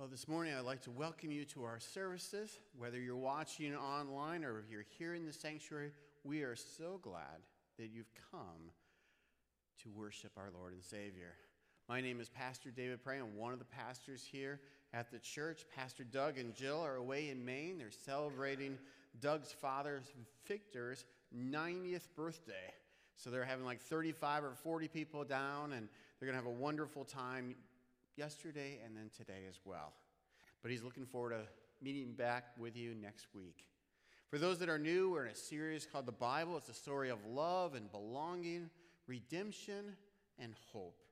Well, this morning I'd like to welcome you to our services. Whether you're watching online or if you're here in the sanctuary, we are so glad that you've come to worship our Lord and Savior. My name is Pastor David Pray. I'm one of the pastors here at the church. Pastor Doug and Jill are away in Maine. They're celebrating Doug's father, Victor's 90th birthday. So they're having like 35 or 40 people down, and they're going to have a wonderful time yesterday and then today as well. But he's looking forward to meeting back with you next week. For those that are new, we're in a series called The Bible. It's a story of love and belonging, redemption, and hope.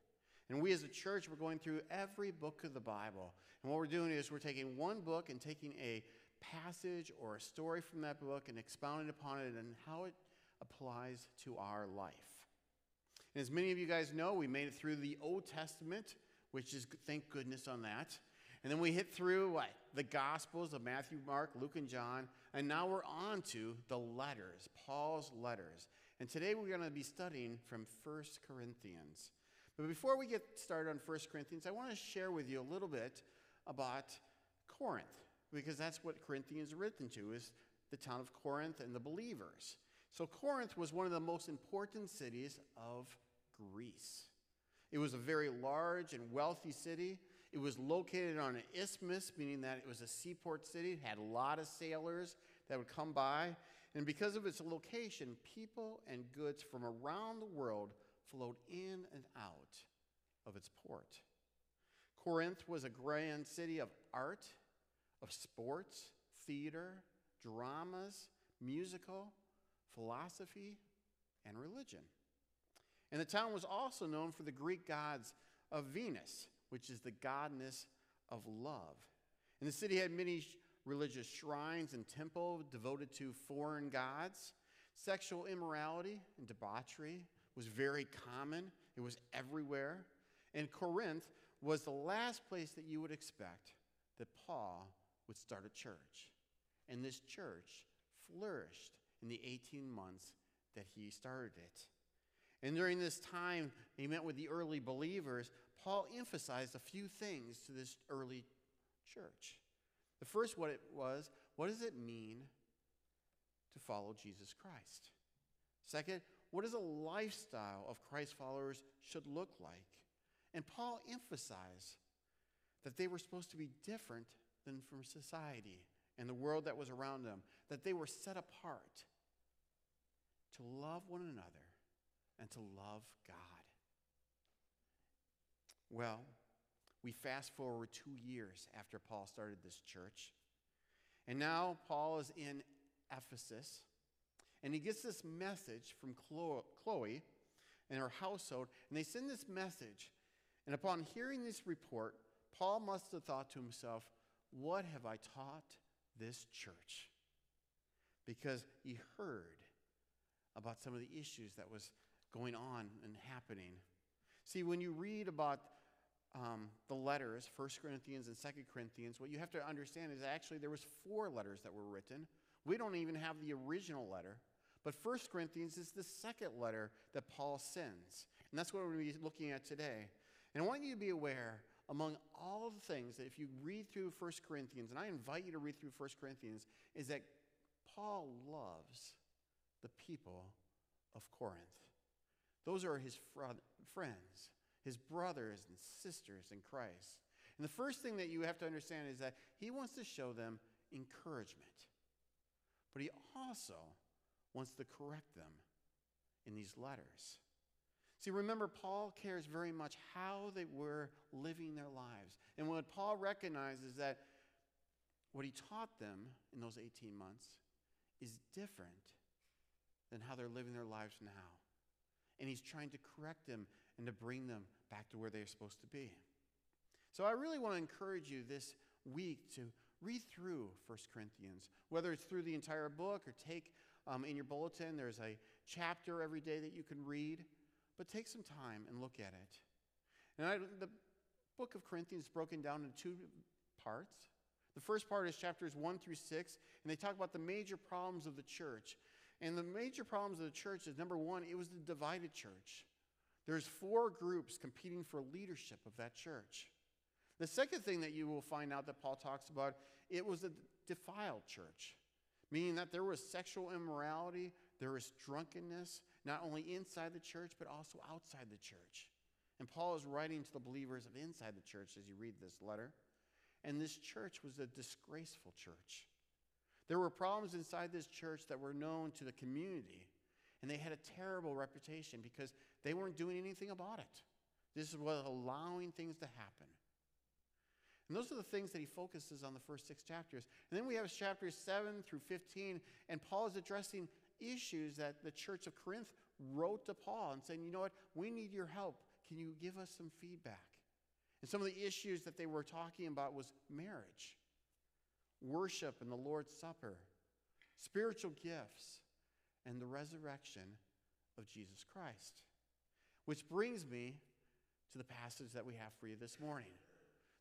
And we as a church, we're going through every book of the Bible. And what we're doing is we're taking one book and taking a passage or a story from that book and expounding upon it and how it applies to our life. And as many of you guys know, we made it through the Old Testament which is thank goodness on that. And then we hit through what? The Gospels of Matthew, Mark, Luke, and John. And now we're on to the letters, Paul's letters. And today we're going to be studying from 1 Corinthians. But before we get started on 1 Corinthians, I want to share with you a little bit about Corinth, because that's what Corinthians is written to, is the town of Corinth and the believers. So Corinth was one of the most important cities of Greece. It was a very large and wealthy city. It was located on an isthmus, meaning that it was a seaport city. It had a lot of sailors that would come by. And because of its location, people and goods from around the world flowed in and out of its port. Corinth was a grand city of art, of sports, theater, dramas, musical, philosophy, and religion. And the town was also known for the Greek gods of Venus, which is the goddess of love. And the city had many religious shrines and temples devoted to foreign gods. Sexual immorality and debauchery was very common, it was everywhere. And Corinth was the last place that you would expect that Paul would start a church. And this church flourished in the 18 months that he started it. And during this time, he met with the early believers. Paul emphasized a few things to this early church. The first, what it was, what does it mean to follow Jesus Christ? Second, what does a lifestyle of Christ followers should look like? And Paul emphasized that they were supposed to be different than from society and the world that was around them, that they were set apart to love one another and to love God. Well, we fast forward two years after Paul started this church. And now Paul is in Ephesus. And he gets this message from Chloe and her household. And they send this message. And upon hearing this report, Paul must have thought to himself, What have I taught this church? Because he heard about some of the issues that was going on and happening. See, when you read about um, the letters, 1 Corinthians and 2 Corinthians, what you have to understand is actually there was four letters that were written. We don't even have the original letter. But 1 Corinthians is the second letter that Paul sends. And that's what we're going to be looking at today. And I want you to be aware, among all the things that if you read through 1 Corinthians, and I invite you to read through 1 Corinthians, is that Paul loves the people of Corinth. Those are his fr- friends, his brothers and sisters in Christ. And the first thing that you have to understand is that he wants to show them encouragement, but he also wants to correct them in these letters. See, remember, Paul cares very much how they were living their lives. And what Paul recognizes is that what he taught them in those 18 months is different than how they're living their lives now and he's trying to correct them and to bring them back to where they're supposed to be. So I really want to encourage you this week to read through 1 Corinthians, whether it's through the entire book or take um, in your bulletin, there's a chapter every day that you can read, but take some time and look at it. And I, the book of Corinthians is broken down into two parts. The first part is chapters 1 through 6, and they talk about the major problems of the church. And the major problems of the church is number one, it was the divided church. There's four groups competing for leadership of that church. The second thing that you will find out that Paul talks about, it was a defiled church, meaning that there was sexual immorality, there was drunkenness, not only inside the church, but also outside the church. And Paul is writing to the believers of inside the church as you read this letter. And this church was a disgraceful church. There were problems inside this church that were known to the community, and they had a terrible reputation because they weren't doing anything about it. This is what was allowing things to happen. And those are the things that he focuses on the first six chapters. And then we have chapters 7 through 15, and Paul is addressing issues that the church of Corinth wrote to Paul and saying, you know what, we need your help. Can you give us some feedback? And some of the issues that they were talking about was marriage, worship and the Lord's Supper, spiritual gifts, and the resurrection of Jesus Christ. Which brings me to the passage that we have for you this morning.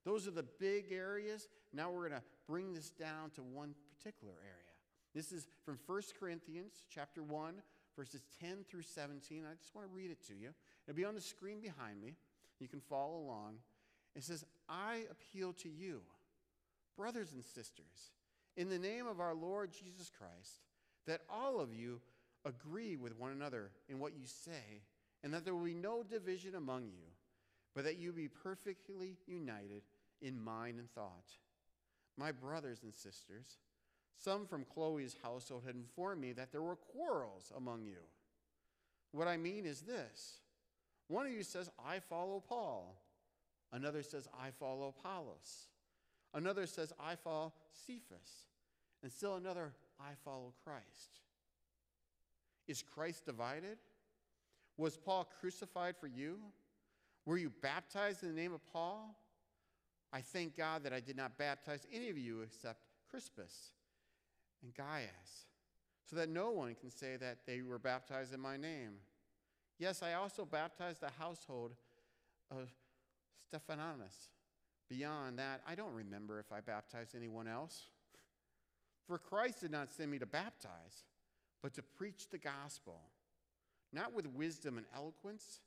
Those are the big areas. Now we're going to bring this down to one particular area. This is from 1 Corinthians chapter 1, verses 10 through 17. I just want to read it to you. It'll be on the screen behind me. You can follow along. It says, I appeal to you, brothers and sisters, in the name of our Lord Jesus Christ, that all of you agree with one another in what you say, and that there will be no division among you, but that you be perfectly united in mind and thought. My brothers and sisters, some from Chloe's household had informed me that there were quarrels among you. What I mean is this one of you says, I follow Paul. Another says, I follow Apollos. Another says, I follow Cephas. And still another, I follow Christ. Is Christ divided? Was Paul crucified for you? Were you baptized in the name of Paul? I thank God that I did not baptize any of you except Crispus and Gaius, so that no one can say that they were baptized in my name. Yes, I also baptized the household of Stephanas. Beyond that, I don't remember if I baptized anyone else. For Christ did not send me to baptize, but to preach the gospel, not with wisdom and eloquence,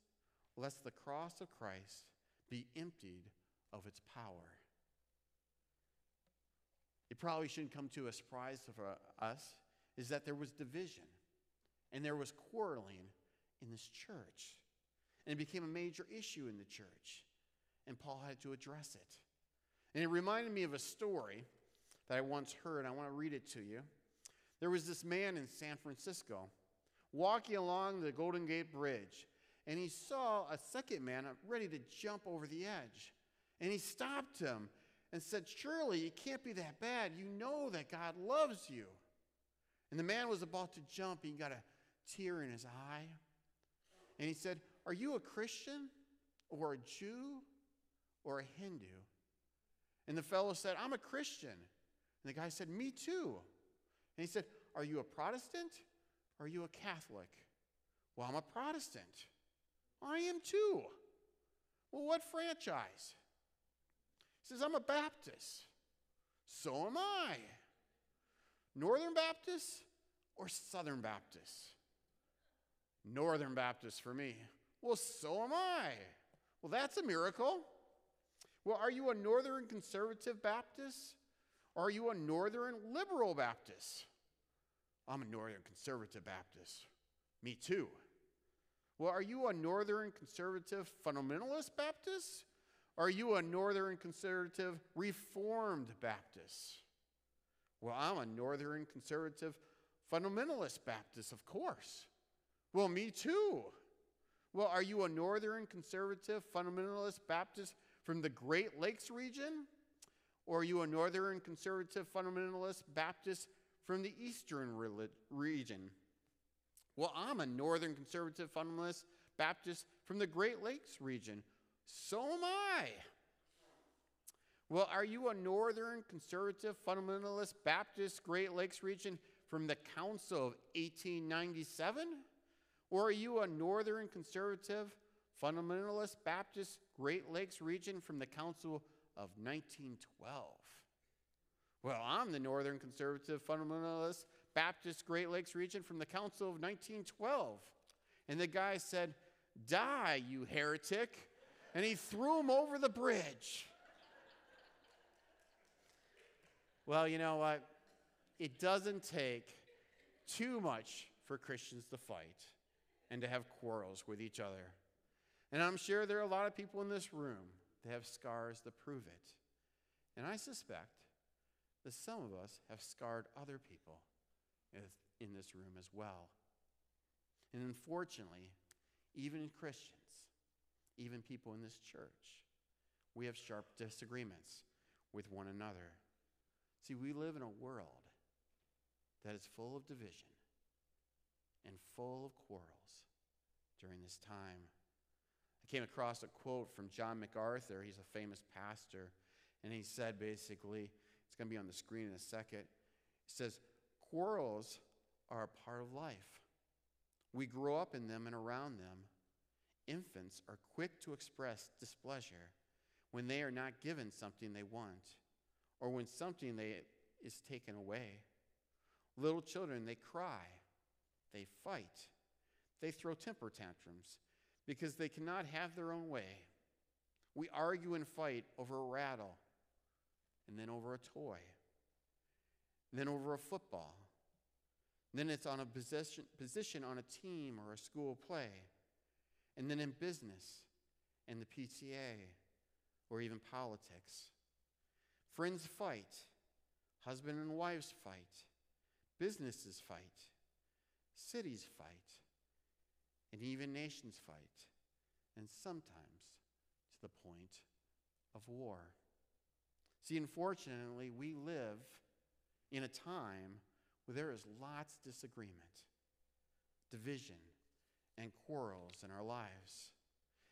lest the cross of Christ be emptied of its power. It probably shouldn't come to a surprise for us is that there was division and there was quarreling in this church. And it became a major issue in the church. And Paul had to address it. And it reminded me of a story that I once heard. I want to read it to you. There was this man in San Francisco walking along the Golden Gate Bridge, and he saw a second man ready to jump over the edge. And he stopped him and said, Surely it can't be that bad. You know that God loves you. And the man was about to jump. And he got a tear in his eye. And he said, Are you a Christian or a Jew or a Hindu? And the fellow said, I'm a Christian. And the guy said, Me too. And he said, Are you a Protestant or are you a Catholic? Well, I'm a Protestant. I am too. Well, what franchise? He says, I'm a Baptist. So am I. Northern Baptist or Southern Baptist? Northern Baptist for me. Well, so am I. Well, that's a miracle. Well, are you a Northern Conservative Baptist? Or are you a Northern Liberal Baptist? I'm a Northern Conservative Baptist. Me too. Well, are you a Northern Conservative Fundamentalist Baptist? Are you a Northern Conservative Reformed Baptist? Well, I'm a Northern Conservative Fundamentalist Baptist, of course. Well, me too. Well, are you a Northern Conservative Fundamentalist Baptist from the Great Lakes region? Or are you a Northern Conservative Fundamentalist Baptist from the Eastern region? Well, I'm a Northern Conservative Fundamentalist Baptist from the Great Lakes region. So am I. Well, are you a Northern Conservative Fundamentalist Baptist Great Lakes region from the Council of 1897? Or are you a Northern Conservative Fundamentalist Baptist Great Lakes region from the Council of 1912? Well, I'm the Northern Conservative Fundamentalist Baptist Great Lakes region from the Council of 1912. And the guy said, Die, you heretic and he threw him over the bridge. Well, you know what? It doesn't take too much for Christians to fight and to have quarrels with each other. And I'm sure there are a lot of people in this room that have scars to prove it. And I suspect that some of us have scarred other people in this room as well. And unfortunately, even Christians, even people in this church, we have sharp disagreements with one another. See, we live in a world that is full of division and full of quarrels during this time. Came across a quote from John MacArthur. He's a famous pastor. And he said basically, it's going to be on the screen in a second. He says, Quarrels are a part of life. We grow up in them and around them. Infants are quick to express displeasure when they are not given something they want or when something they, is taken away. Little children, they cry, they fight, they throw temper tantrums because they cannot have their own way. We argue and fight over a rattle, and then over a toy, then over a football. Then it's on a position, position on a team or a school play, and then in business and the PTA or even politics. Friends fight, husband and wives fight, businesses fight, cities fight, and even nations fight, and sometimes to the point of war. See, unfortunately, we live in a time where there is lots of disagreement, division, and quarrels in our lives.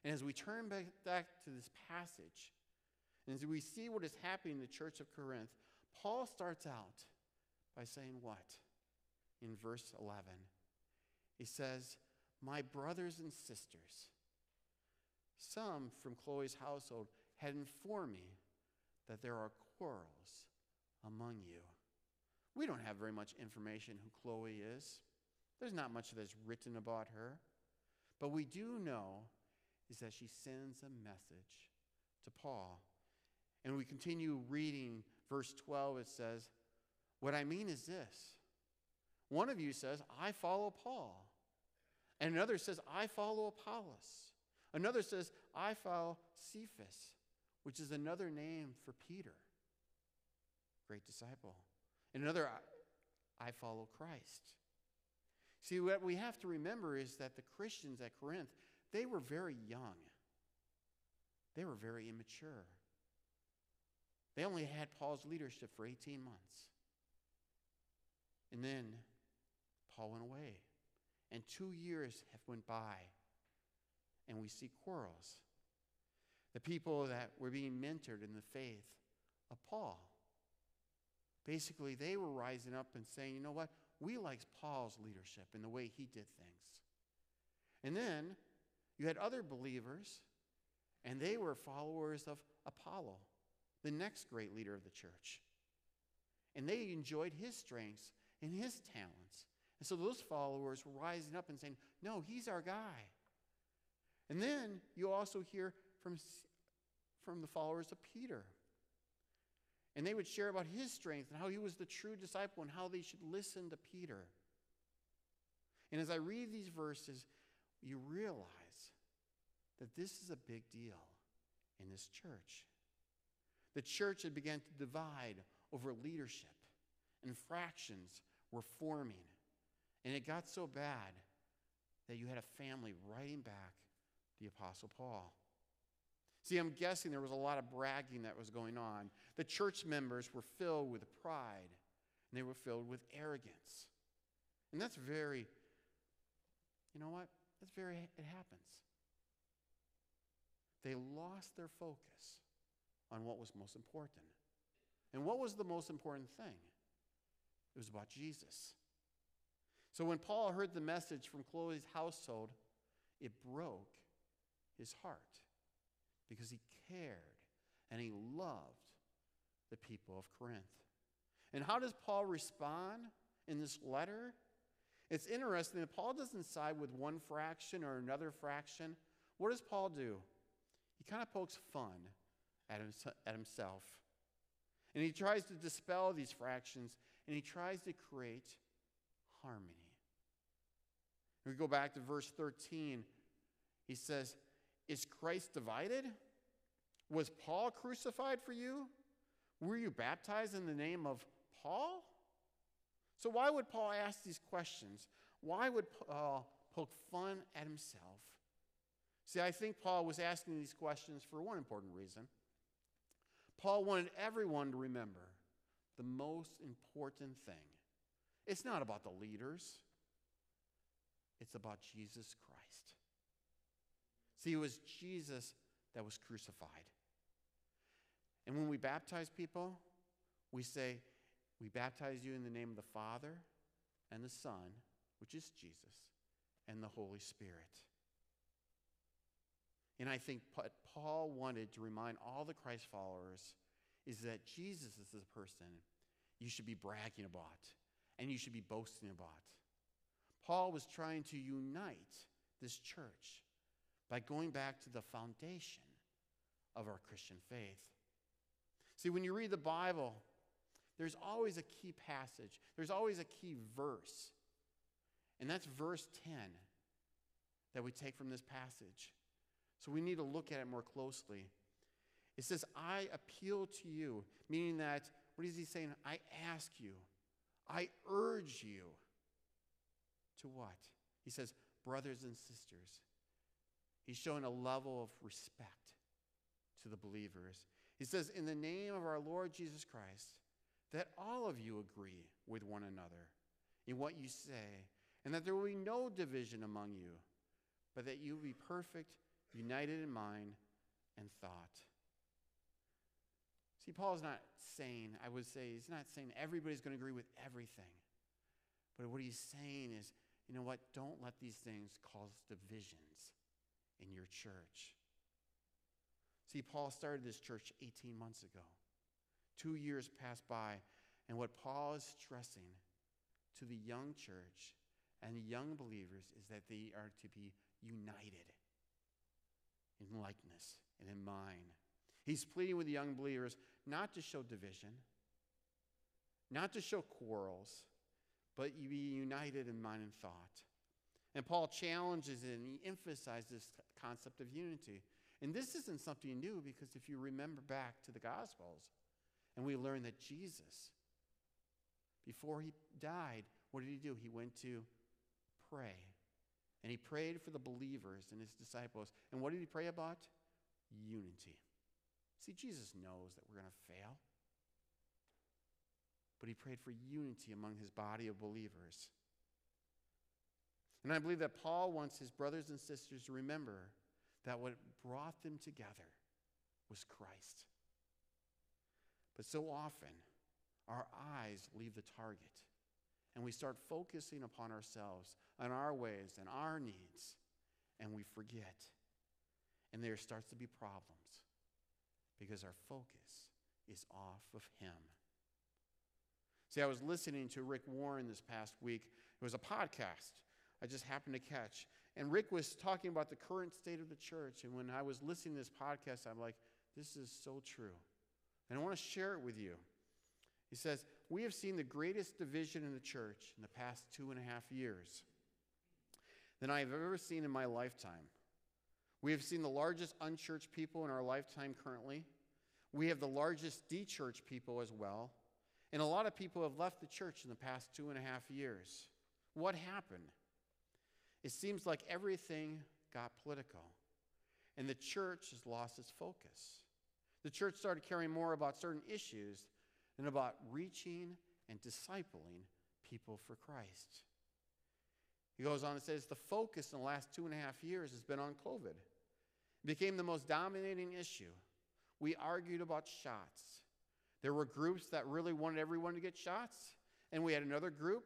And as we turn back, back to this passage, and as we see what is happening in the church of Corinth, Paul starts out by saying what? In verse 11, he says, My brothers and sisters, some from Chloe's household had informed me that there are quarrels among you. We don't have very much information who Chloe is. There's not much that's written about her. But we do know is that she sends a message to Paul. And we continue reading verse 12. It says, What I mean is this one of you says, I follow Paul. And another says, I follow Apollos. Another says, I follow Cephas, which is another name for Peter, great disciple. And another, I follow Christ. See, what we have to remember is that the Christians at Corinth, they were very young. They were very immature. They only had Paul's leadership for 18 months. And then Paul went away. And two years have went by. And we see quarrels. The people that were being mentored in the faith of Paul Basically, they were rising up and saying, you know what? We liked Paul's leadership and the way he did things. And then you had other believers, and they were followers of Apollo, the next great leader of the church. And they enjoyed his strengths and his talents. And so those followers were rising up and saying, No, he's our guy. And then you also hear from, from the followers of Peter and they would share about his strength and how he was the true disciple and how they should listen to Peter. And as I read these verses, you realize that this is a big deal in this church. The church had begun to divide over leadership, and fractions were forming. And it got so bad that you had a family writing back the Apostle Paul. See, I'm guessing there was a lot of bragging that was going on. The church members were filled with pride, and they were filled with arrogance. And that's very, you know what? That's very, it happens. They lost their focus on what was most important. And what was the most important thing? It was about Jesus. So when Paul heard the message from Chloe's household, it broke his heart because he cared and he loved the people of Corinth. And how does Paul respond in this letter? It's interesting that Paul doesn't side with one fraction or another fraction. What does Paul do? He kind of pokes fun at, himself. And he tries to dispel these fractions and he tries to create harmony. We go back to verse 13. He says, Is Christ divided? Was Paul crucified for you? Were you baptized in the name of Paul? So, why would Paul ask these questions? Why would Paul poke fun at himself? See, I think Paul was asking these questions for one important reason. Paul wanted everyone to remember the most important thing. It's not about the leaders, it's about Jesus Christ. See, it was Jesus that was crucified. And when we baptize people, we say, We baptize you in the name of the Father and the Son, which is Jesus, and the Holy Spirit. And I think what Paul wanted to remind all the Christ followers is that Jesus is the person you should be bragging about and you should be boasting about. Paul was trying to unite this church by going back to the foundation of our Christian faith. See, when you read the Bible, there's always a key passage, there's always a key verse. And that's verse 10 that we take from this passage. So we need to look at it more closely. It says, I appeal to you, meaning that, what is he saying? I ask you, I urge you to what? He says, brothers and sisters. He's showing a level of respect to the believers. He says, in the name of our Lord Jesus Christ, that all of you agree with one another in what you say, and that there will be no division among you, but that you be perfect united in mind and thought. See, Paul's not saying, I would say, he's not saying everybody's going to agree with everything. But what he's saying is, you know what? Don't let these things cause divisions in your church. See, Paul started this church 18 months ago. Two years passed by, and what Paul is stressing to the young church and the young believers is that they are to be united in likeness and in mind. He's pleading with the young believers not to show division, not to show quarrels, but be united in mind and thought. And Paul challenges it and he emphasizes this concept of unity. And this isn't something new because if you remember back to the Gospels, and we learn that Jesus, before he died, what did he do? He went to pray and he prayed for the believers and his disciples. And what did he pray about? Unity. See, Jesus knows that we're going to fail. But he prayed for unity among his body of believers. And I believe that Paul wants his brothers and sisters to remember that what brought them together was Christ. But so often, our eyes leave the target and we start focusing upon ourselves, on our ways and our needs, and we forget. And there starts to be problems because our focus is off of Him. See, I was listening to Rick Warren this past week. It was a podcast I just happened to catch. And Rick was talking about the current state of the church. And when I was listening to this podcast, I'm like, this is so true. And I want to share it with you. He says, We have seen the greatest division in the church in the past two and a half years than I have ever seen in my lifetime. We have seen the largest unchurched people in our lifetime currently. We have the largest de-churched people as well. And a lot of people have left the church in the past two and a half years. What happened? It seems like everything got political, and the church has lost its focus. The church started caring more about certain issues than about reaching and discipling people for Christ. He goes on and says the focus in the last two and a half years has been on COVID. Became the most dominating issue. We argued about shots. There were groups that really wanted everyone to get shots, and we had another group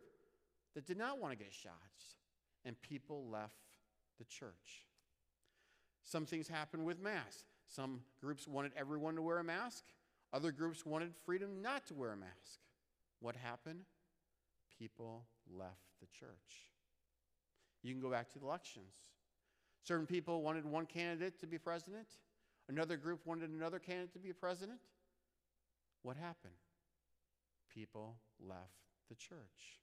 that did not want to get shots, and people left the church. Some things happened with masks. Some groups wanted everyone to wear a mask, other groups wanted freedom not to wear a mask. What happened? People left the church. You can go back to the elections. Certain people wanted one candidate to be president, another group wanted another candidate to be president. what happened? People left the church.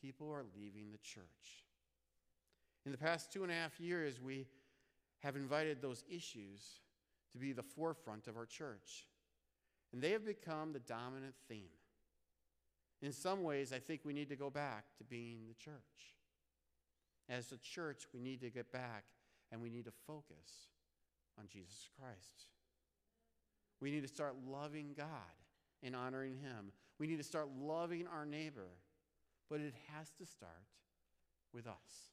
People are leaving the church. In the past two and a half years, we have invited those issues to be the forefront of our church. And they have become the dominant theme. In some ways, I think we need to go back to being the church. As a church, we need to get back and we need to focus on Jesus Christ. We need to start loving God and honoring Him. We need to start loving our neighbor, but it has to start with us.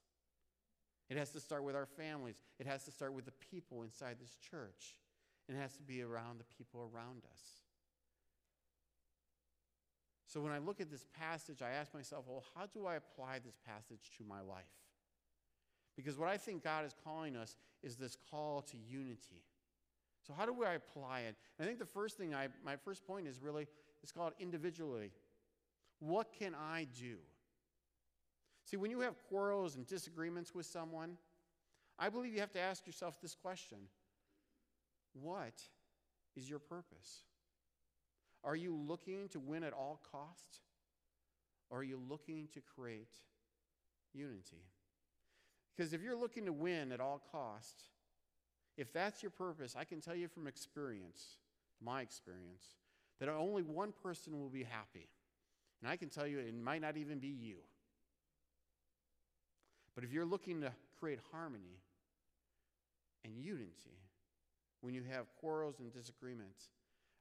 It has to start with our families. It has to start with the people inside this church. It has to be around the people around us. So when I look at this passage, I ask myself, well, how do I apply this passage to my life? Because what I think God is calling us is this call to unity. So how do I apply it? And I think the first thing I my first point is really it's called individually. What can I do? See, when you have quarrels and disagreements with someone, I believe you have to ask yourself this question What is your purpose? Are you looking to win at all cost? Or are you looking to create unity? Because if you're looking to win at all costs, if that's your purpose, I can tell you from experience, my experience, that only one person will be happy. And I can tell you it might not even be you. But if you're looking to create harmony and unity when you have quarrels and disagreements,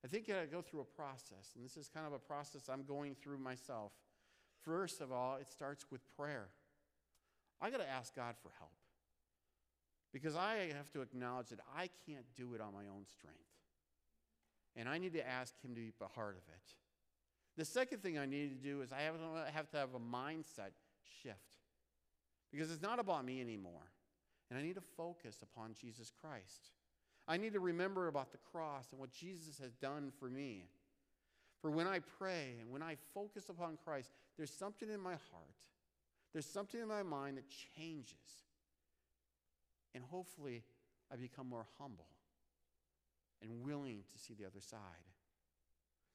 I think you got to go through a process. And this is kind of a process I'm going through myself. First of all, it starts with prayer. I got to ask God for help because I have to acknowledge that I can't do it on my own strength. And I need to ask Him to be a part of it. The second thing I need to do is I have to have a mindset shift because it's not about me anymore. And I need to focus upon Jesus Christ. I need to remember about the cross and what Jesus has done for me. For when I pray and when I focus upon Christ, there's something in my heart, there's something in my mind that changes. And hopefully, I become more humble and willing to see the other side.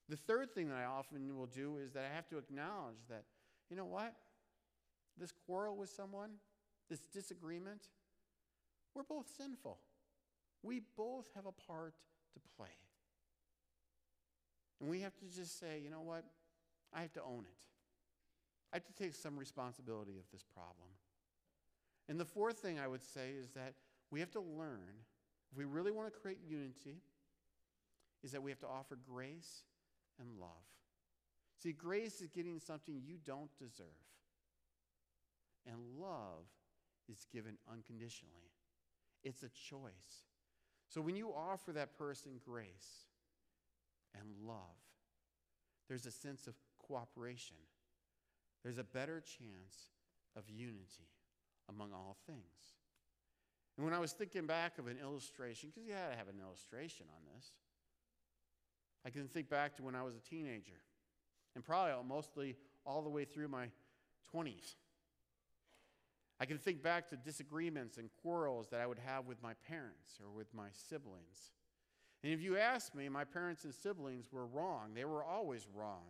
The third thing that I often will do is that I have to acknowledge that, you know what? this quarrel with someone, this disagreement, we're both sinful. We both have a part to play. And we have to just say, you know what? I have to own it. I have to take some responsibility of this problem. And the fourth thing I would say is that we have to learn, if we really want to create unity, is that we have to offer grace and love. See, grace is getting something you don't deserve and love is given unconditionally. It's a choice. So when you offer that person grace and love, there's a sense of cooperation. There's a better chance of unity among all things. And when I was thinking back of an illustration, because you had to have an illustration on this, I can think back to when I was a teenager, and probably mostly all the way through my 20s. I can think back to disagreements and quarrels that I would have with my parents or with my siblings. And if you ask me, my parents and siblings were wrong. They were always wrong.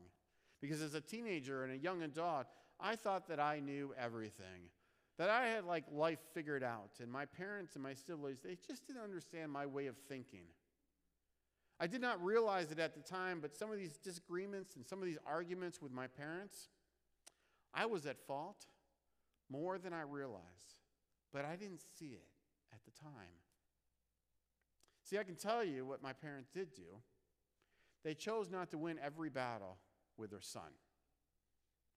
Because as a teenager and a young adult, I thought that I knew everything, that I had like life figured out. And my parents and my siblings, they just didn't understand my way of thinking. I did not realize it at the time, but some of these disagreements and some of these arguments with my parents, I was at fault more than I realized, but I didn't see it at the time. See, I can tell you what my parents did do. They chose not to win every battle with their son,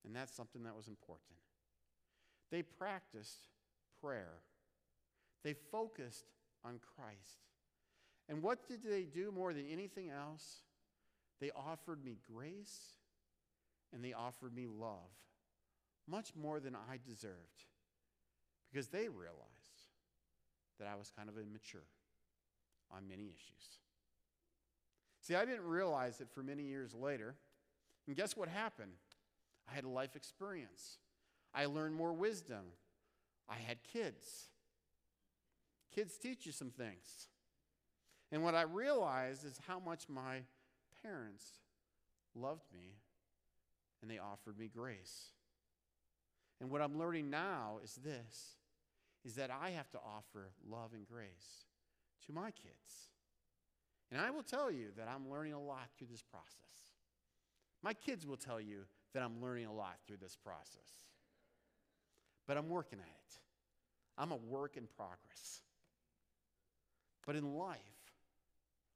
and that's something that was important. They practiced prayer, they focused on Christ. And what did they do more than anything else? They offered me grace and they offered me love much more than I deserved because they realized that I was kind of immature on many issues. See, I didn't realize it for many years later. And guess what happened? I had a life experience. I learned more wisdom. I had kids. Kids teach you some things. And what I realized is how much my parents loved me and they offered me grace. And what I'm learning now is this is that I have to offer love and grace to my kids. And I will tell you that I'm learning a lot through this process. My kids will tell you that I'm learning a lot through this process. But I'm working at it. I'm a work in progress. But in life,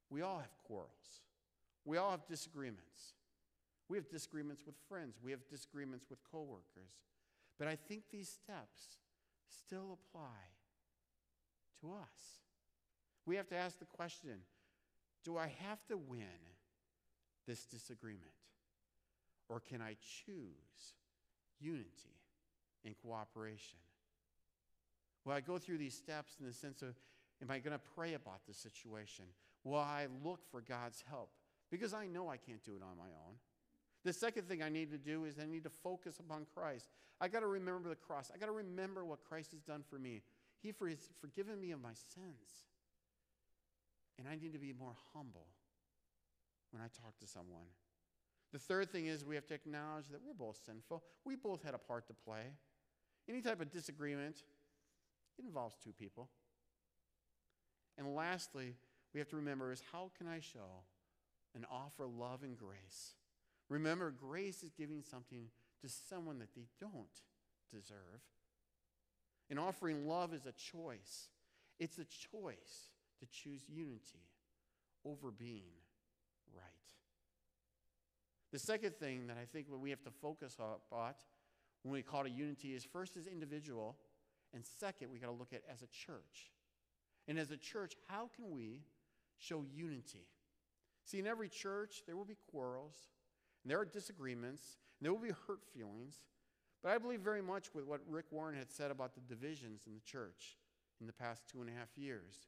we all have quarrels. We all have disagreements. We have disagreements with friends. We have disagreements with coworkers. But I think these steps still apply to us. We have to ask the question do I have to win this disagreement? Or can I choose unity and cooperation? Will I go through these steps in the sense of, am I going to pray about the situation? Will I look for God's help? Because I know I can't do it on my own. The second thing I need to do is I need to focus upon Christ. I got to remember the cross. I got to remember what Christ has done for me. He has forgiven me of my sins. And I need to be more humble when I talk to someone. The third thing is we have to acknowledge that we're both sinful. We both had a part to play. Any type of disagreement, it involves two people. And lastly, we have to remember is how can I show and offer love and grace? Remember, grace is giving something to someone that they don't deserve. And offering love is a choice. It's a choice to choose unity over being. The second thing that I think we have to focus on when we call to unity is first as individual, and second, we got to look at as a church. And as a church, how can we show unity? See, in every church, there will be quarrels, and there are disagreements, and there will be hurt feelings. But I believe very much with what Rick Warren had said about the divisions in the church in the past two and a half years.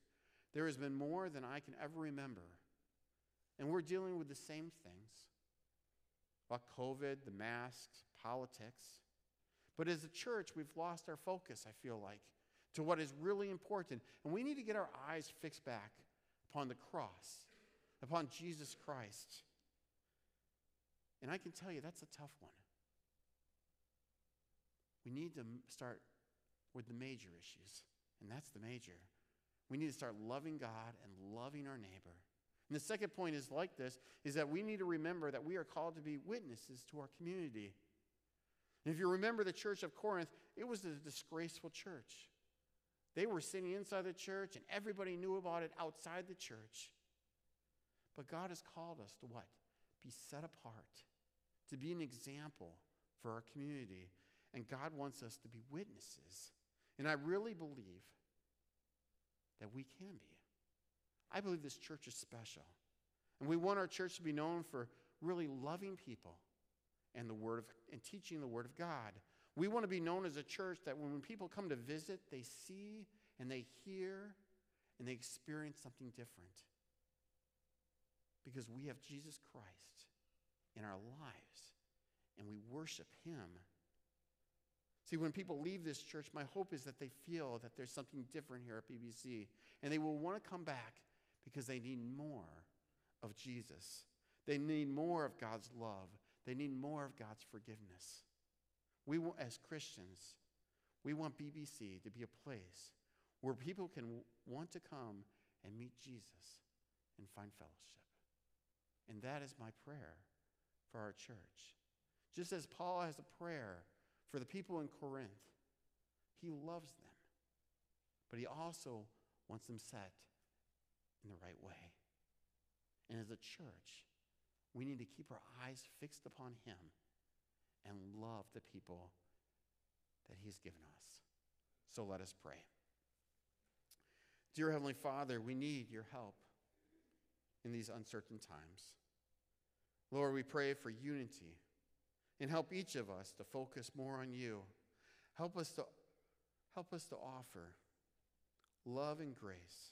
There has been more than I can ever remember. And we're dealing with the same things about COVID, the masks, politics. But as a church, we've lost our focus, I feel like, to what is really important. And we need to get our eyes fixed back upon the cross, upon Jesus Christ. And I can tell you that's a tough one. We need to start with the major issues, and that's the major. We need to start loving God and loving our neighbor. And the second point is like this is that we need to remember that we are called to be witnesses to our community. And if you remember the church of Corinth, it was a disgraceful church. They were sitting inside the church and everybody knew about it outside the church. But God has called us to what? Be set apart, to be an example for our community. And God wants us to be witnesses. And I really believe that we can be. I believe this church is special. And we want our church to be known for really loving people and the word of and teaching the word of God. We want to be known as a church that when, when people come to visit, they see and they hear and they experience something different. Because we have Jesus Christ in our lives and we worship him See, when people leave this church, my hope is that they feel that there's something different here at BBC. And they will want to come back because they need more of Jesus. They need more of God's love. They need more of God's forgiveness. We, as Christians, we want BBC to be a place where people can want to come and meet Jesus and find fellowship. And that is my prayer for our church. Just as Paul has a prayer for the people in Corinth. He loves them, but he also wants them set in the right way. And as a church, we need to keep our eyes fixed upon him and love the people that he's given us. So let us pray. Dear Heavenly Father, we need your help in these uncertain times. Lord, we pray for unity and help each of us to focus more on you. Help us to, help us to offer love and grace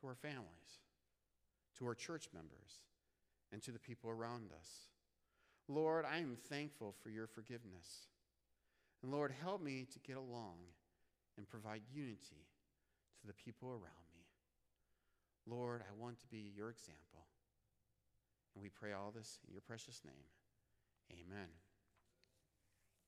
to our families, to our church members, and to the people around us. Lord, I am thankful for your forgiveness. And Lord, help me to get along and provide unity to the people around me. Lord, I want to be your example. And we pray all this in your precious name. Amen.